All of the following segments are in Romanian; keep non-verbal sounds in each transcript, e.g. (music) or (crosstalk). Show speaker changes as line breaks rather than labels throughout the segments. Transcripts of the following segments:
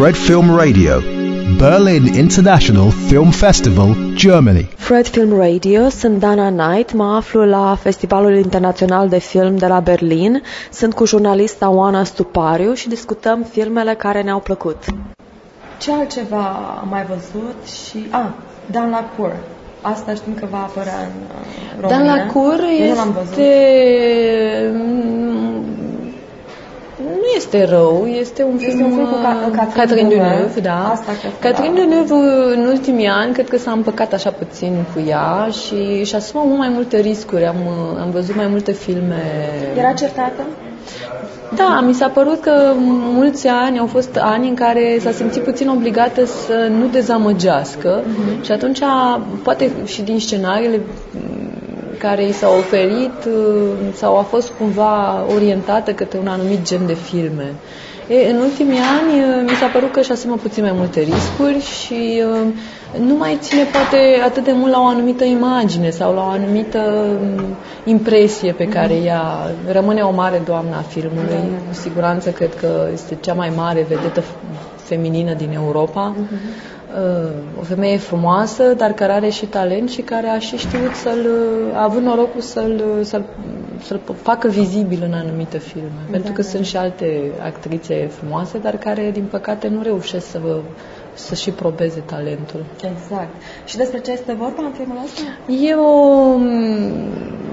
Fred Film Radio, Berlin International Film Festival, Germany.
Fred Film Radio, sunt Dana Knight, mă aflu la Festivalul Internațional de Film de la Berlin. Sunt cu jurnalista Oana Stupariu și discutăm filmele care ne-au plăcut. Ce altceva am mai văzut și... Ah, Dan Lacour. Asta știm că va apărea în uh, România.
Dan Lacour
Eu nu l-am văzut.
este... Nu este rău, este un
Este
film,
un film cu Ca-
uh,
Catherine
Catherine
Deneuve.
Deneuve, da.
Asta cred că
Catherine
da.
Deneuve în ultimii ani cred că s-a împăcat așa puțin cu ea și și asumă mult mai multe riscuri. Am, uh, am văzut mai multe filme.
Era certată?
Da, mi s-a părut că mulți ani au fost ani în care s-a simțit puțin obligată să nu dezamăgească
Mhm.
și atunci, poate și din scenariile m, care i s-au oferit uh, sau a fost cumva orientată către un anumit gen de filme. E, în ultimii ani uh, mi s-a părut că își asumă puțin mai multe riscuri și uh, nu mai ține poate atât de mult la o anumită imagine sau la o anumită um, impresie pe care ea rămâne o mare doamnă a filmului. Cu siguranță cred că este cea mai mare vedetă f- feminină din Europa. Uh, O femeie frumoasă, dar care are și talent și care a și știut să-l, a avut norocul să-l, să-l, să-l facă vizibil în anumite filme. Pentru că sunt și alte actrițe frumoase, dar care, din păcate, nu reușesc să, vă, să și probeze talentul.
Exact. Și despre ce este vorba în filmul ăsta?
E o,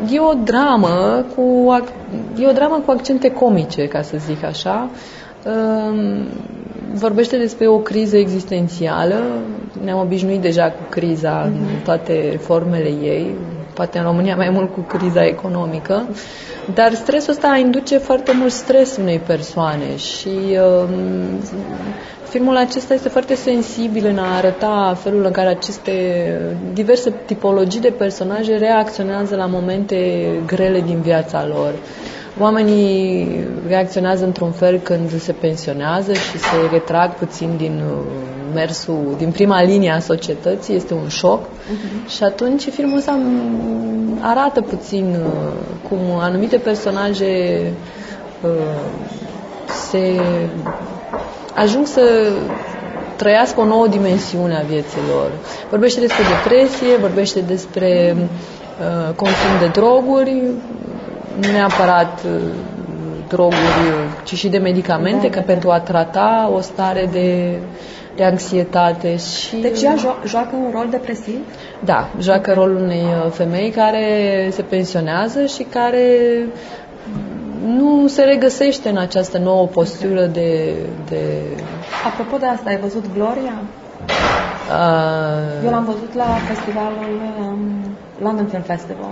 e o dramă cu ac- e o dramă cu accente comice, ca să zic așa. Um, Vorbește despre o criză existențială. Ne-am obișnuit deja cu criza în toate formele ei, poate în România mai mult cu criza economică, dar stresul ăsta induce foarte mult stres unei persoane și um, Filmul acesta este foarte sensibil în a arăta felul în care aceste diverse tipologii de personaje reacționează la momente grele din viața lor. Oamenii reacționează într-un fel când se pensionează și se retrag puțin din uh, mersul, din prima linie a societății, este un șoc. Și atunci filmul ăsta mm, arată puțin uh, cum anumite personaje uh, se ajung să trăiască o nouă dimensiune a vieții lor. Vorbește despre depresie, vorbește despre uh, consum de droguri, nu neapărat uh, droguri, ci și de medicamente,
Da,
că pentru a trata o stare de, de anxietate și...
Deci ea jo- joacă un rol depresiv?
Da, joacă rolul unei uh, femei care se pensionează și care nu se regăsește în această nouă postură de... de
Apropo de asta, ai văzut Gloria?
uh,
Eu l-am văzut la festivalul um, London Film Festival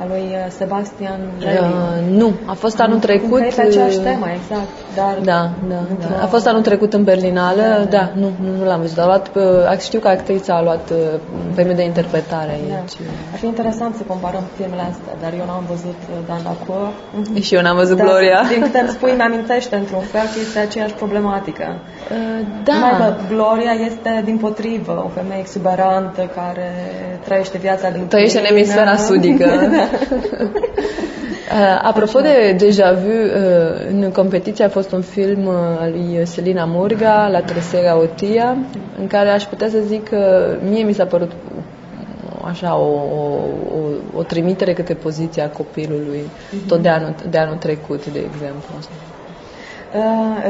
al lui uh, Sebastian Levy.
uh, nu, a fost anul trecut...
Încă e pe aceeași
uh,
temă, exact. Dar
Da, da,
într-o-
da. A fost anul trecut în Berlinală,
Da,
da,
da.
da nu, nu, nu l-am văzut. A luat, uh, știu că actrița a luat uh, premiul de interpretare
Da.
aici.
Ar fi interesant să comparăm filmele astea, dar eu n-am văzut uh, Dan Lacour. Mhm. (laughs)
Și eu n-am văzut
Dar,
Gloria.
Din câte îmi spui, mi-amintește într-un fel că este aceeași problematică.
Uh,
Numai că
da,
Gloria este din potrivă, o femeie exuberantă care trăiește viața din
trăiește în
plină.
emisfera sudică. (laughs) Uh, apropo de deja vu, uh, în competiție a fost un film uh, al lui Selina Murga, La Tresera Otia, în care aș putea să zic că mie mi s-a părut așa o, o, o, o trimitere către poziția copilului, tot de anul, de anul trecut, de exemplu.
Uh,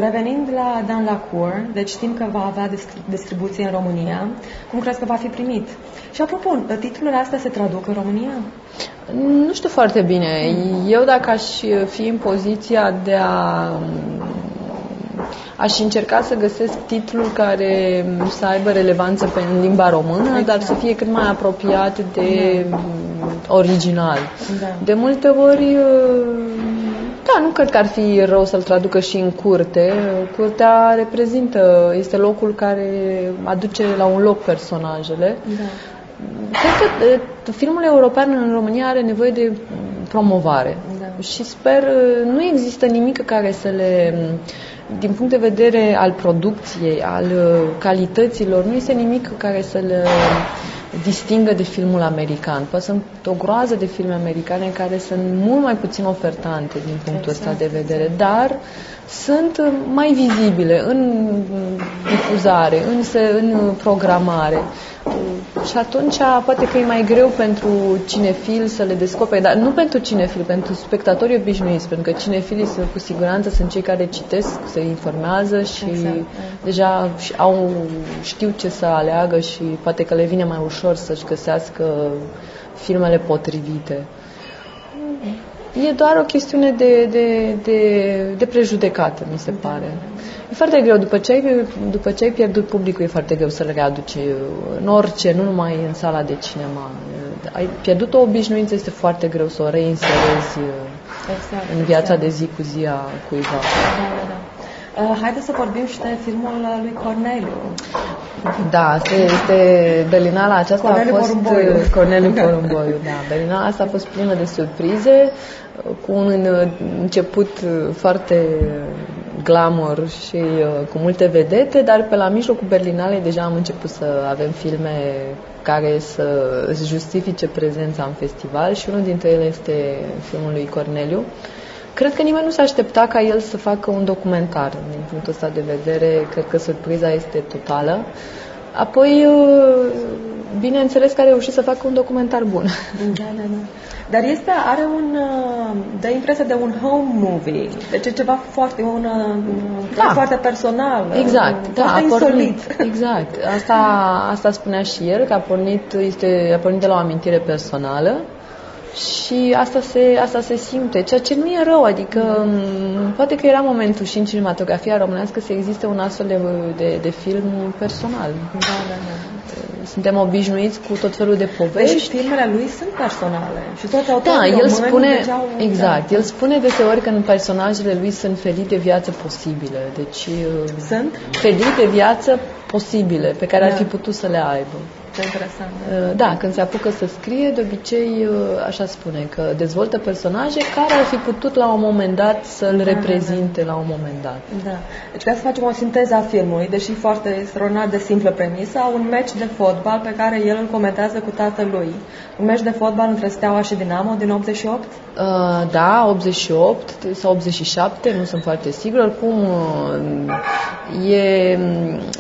revenind la Dan Lacour, deci știm că va avea dis- distribuție în România. Cum crezi că va fi primit? Și apropo, titlurile astea se traduc în România?
Nu știu foarte bine. Eu dacă aș fi în poziția de a aș încerca să găsesc titlul care să aibă relevanță pe în limba română, dar să fie cât mai apropiat de original.
Da.
De multe ori, da, nu cred că ar fi rău să-l traducă și în curte. Curtea reprezintă, este locul care aduce la un loc personajele.
Da.
Cred că e, filmul european în România are nevoie de promovare
Da.
și sper, e, nu există nimic care să le, din punct de vedere al producției, al e, calităților, nu este nimic care să le distingă de filmul american. Poate sunt o groază de filme americane care sunt mult mai puțin ofertante din punctul exact, ăsta de vedere, exact. dar sunt mai vizibile în difuzare, în, în programare. Și atunci poate că e mai greu pentru cinefil să le descopere, dar nu pentru cinefil, pentru spectatorii obișnuiți, pentru că cinefilii sunt, cu siguranță sunt cei care citesc, se informează și exact. deja au, știu ce să aleagă și poate că le vine mai ușor să-și găsească filmele potrivite. E doar o chestiune de, de, de, de prejudecată, mi se pare. E foarte greu. După ce, ai, după ce ai pierdut publicul, e foarte greu să-l readuci în orice, nu numai în sala de cinema. Ai pierdut o obișnuință, este foarte greu să o reinserezi exact, în viața exact. de zi cu zi a cuiva. Da, da, da.
Uh, haideți să vorbim și de filmul lui Corneliu.
Da, asta este Berlinala aceasta Corneliu a fost Porumboiu. Corneliu Porumboiu, da. Berlinala asta a fost plină de surprize, cu un început foarte glamour și uh, cu multe vedete, dar pe la mijlocul Berlinalei deja am început să avem filme care să justifice prezența în festival și unul dintre ele este filmul lui Corneliu. Cred că nimeni nu se aștepta ca el să facă un documentar. Din punctul ăsta de vedere, cred că surpriza este totală. Apoi, uh, bineînțeles că a reușit să facă un documentar bun.
Da, da, da. Dar este, are un, uh, dă impresia de un home movie, deci e ceva foarte, un, uh, da. foarte personal.
Exact, da, a pornit, exact. Asta, asta spunea și el, că a pornit, este, a pornit de la o amintire personală și asta se, asta se simte, ceea ce nu e rău, adică mm, poate că era momentul și în cinematografia românească să existe un astfel de, de, de film personal. Da, da, da. Suntem obișnuiți cu tot felul de povești.
Deci filmele lui sunt personale și toți
Da, el spune, degeau, exact, da. el spune deseori că în personajele lui sunt felii de viață posibile. Deci,
sunt?
Felii de viață posibile, pe care da. ar fi putut să le aibă.
Ce interesant.
Uh, da, când se apucă să scrie, de obicei, uh, așa spune, că dezvoltă personaje care ar fi putut la un moment dat să-l da, reprezinte da, da. la un moment dat.
Da. Deci ca să facem o sinteză a filmului, deși foarte extraordinar de simplă premisă, un meci de fotbal pe care el îl comentează cu tatălui. Un meci de fotbal între Steaua și Dinamo din 88? Uh,
da, 88 sau 87, nu sunt foarte sigur. Oricum, uh, e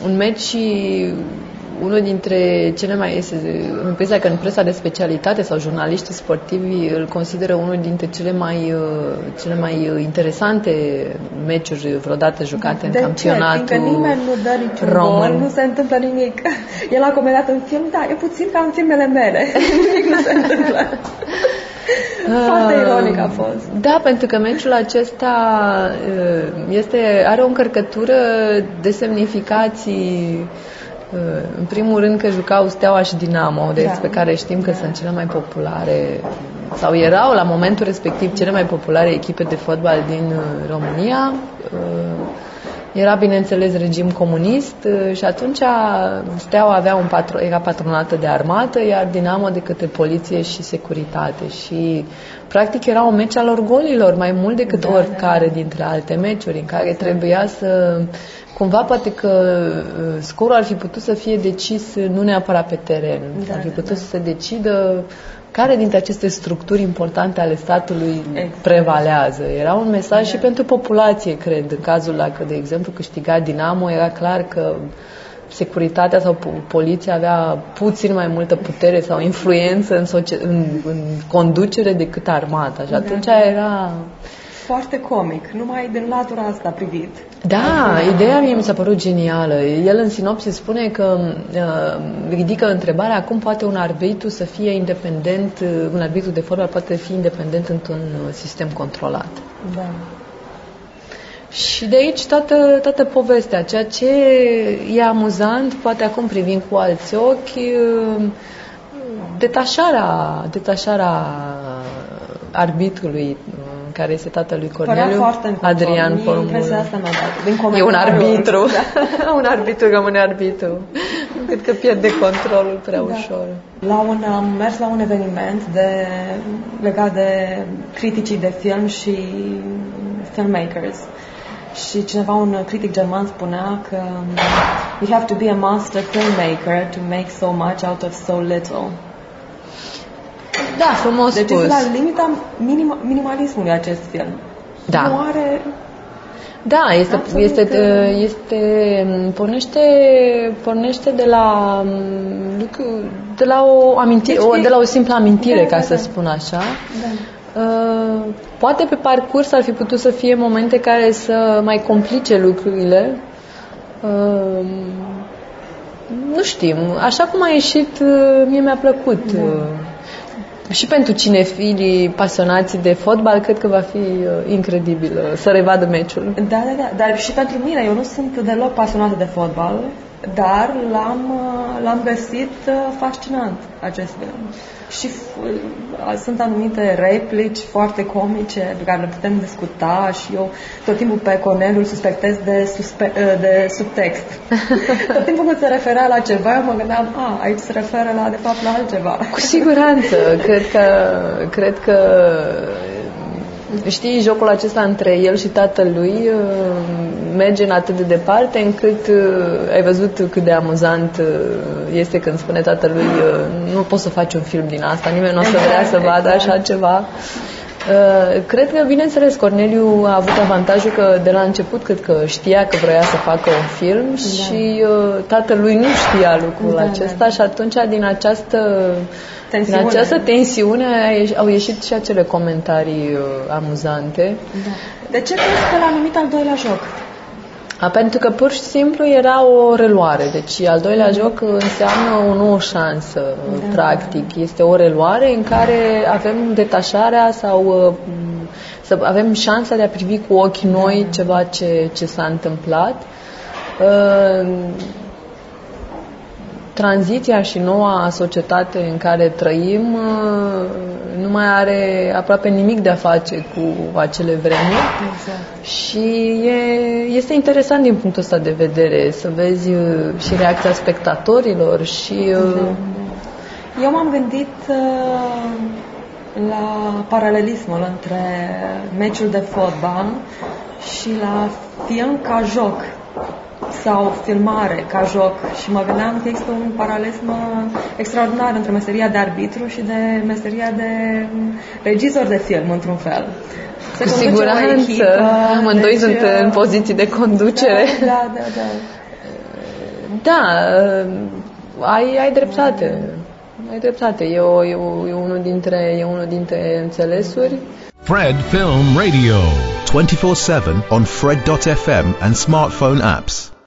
un meci unul dintre cele mai... Este impresia că în presa de specialitate sau jurnaliștii sportivi îl consideră unul dintre cele mai, uh, cele mai uh, interesante meciuri vreodată jucate
de
în campionatul
ce? nimeni nu dă niciun român. gol, nu se întâmplă nimic. (laughs) El a comentat în film, da, e puțin ca în filmele mele. (laughs) nimic nu se întâmplă. Foarte ironic a fost.
Da, pentru că meciul acesta uh, este, are o încărcătură de semnificații Uh, în primul rând că jucau Steaua și Dinamo, despre da. care știm că da. sunt cele mai populare sau erau la momentul respectiv cele mai populare echipe de fotbal din uh, România. Uh, era, bineînțeles, regim comunist și atunci Steaua avea un patro, era patronată de armată, iar Dinamo de către poliție și securitate. Și, practic, era un meci al orgolilor, mai mult decât da, oricare da. dintre alte meciuri, în care trebuia să cumva poate că uh, scorul ar fi putut să fie decis nu neapărat pe teren, da, ar fi putut da. să se decidă care dintre aceste structuri importante ale statului exact. prevalează. Era un mesaj da. și pentru populație, cred. În cazul dacă, de exemplu, câștiga Dinamo, era clar că securitatea sau poliția avea puțin mai multă putere sau influență în, în, în conducere decât armata. Și da. atunci da. era
foarte comic, numai din latura asta privit.
Da, ideea mie mi s-a părut genială. El în sinopsis spune că uh, ridică întrebarea cum poate un arbitru să fie independent, uh, un arbitru de fotbal poate fi independent într-un uh, sistem controlat.
Da.
Și de aici toată, toată povestea, ceea ce e amuzant, poate acum privind cu alți ochi, uh, detașarea, detașarea arbitrului care este tatălui Corneliu,
foarte
Adrian
Porumboiu.
asta E un arbitru. Da. (laughs) un arbitru rămâne arbitru. Cred că pierde controlul prea da. ușor.
La un, am mers la un eveniment de, legat de criticii de film și filmmakers. și cineva, un critic german spunea că um, you have to be a master filmmaker to make so much out of so little.
Da, frumos
Deci
spus.
este la limita minim- minimalismului acest film.
Da.
Nu are...
Da, este,
Absolut,
este,
uh,
este, pornește, pornește de la, mm, lucru, de la o amintire,
Deci
o,
e-
de la o simplă amintire,
Da,
ca
da,
să
da.
spun așa.
Da.
Uh, poate pe parcurs ar fi putut să fie momente care să mai complice lucrurile. Uh, nu știm. Așa cum a ieșit, uh, mie mi-a plăcut.
Da.
Uh, și pentru cinefilii pasionați de fotbal, cred că va fi uh, incredibil uh, să revadă meciul.
Da, da, da. Dar și pentru mine, eu nu sunt deloc pasionată de fotbal, dar l-am, uh, l-am găsit uh, fascinant, acest film. Și uh, sunt anumite replici foarte comice pe care le putem discuta și eu tot timpul pe Corneliu suspectez de, suspe- uh, de subtext. (laughs) tot timpul când se referea la ceva, eu mă gândeam, a, aici se referă la, de fapt, la altceva.
Cu siguranță. cred că, cred că știi, jocul acesta între el și tatălui uh, merge în atât de departe încât uh, ai văzut cât de amuzant uh, este când spune tatălui uh, nu poți să faci un film din asta, nimeni nu o să
Exact,
vrea să vadă
exact.
așa ceva. Uh, Cred că, bineînțeles, Corneliu a avut avantajul că de la început cred că știa că vrea să facă un film și uh, tatălui nu știa lucrul
Da, da.
acesta și atunci din această
Tensiune.
din această tensiune a ieș- au ieșit și acele comentarii uh, amuzante.
Da. De ce crezi că l-a numit al doilea joc?
A, pentru că pur și simplu era o reluare. Deci al doilea joc înseamnă o nouă șansă,
Da.
practic. Este o reluare în care avem detașarea sau uh, să avem șansa de a privi cu ochi noi ceva ce, ce s-a întâmplat. Uh, tranziția și noua societate în care trăim uh, nu mai are aproape nimic de a face cu acele vremuri.
Exact.
Și e, este interesant din punctul ăsta de vedere să vezi uh, și reacția spectatorilor și uh,
Eu m-am gândit uh, la paralelismul între meciul de fotbal și la film ca joc sau filmare ca joc și mă gândeam că există un paralelism uh, extraordinar între meseria de arbitru și de meseria de um, regizor de film, într-un fel. Se
cu
conduce o
siguranță
echipă,
amândoi
deci,
sunt
uh,
în poziții de conducere.
Da, da, da.
Da, uh, ai, ai dreptate. Ai dreptate. E, o, e, o, e, unul dintre, e unul dintre înțelesuri.
Fred Film Radio. 24 7 on Fred.fm and smartphone apps.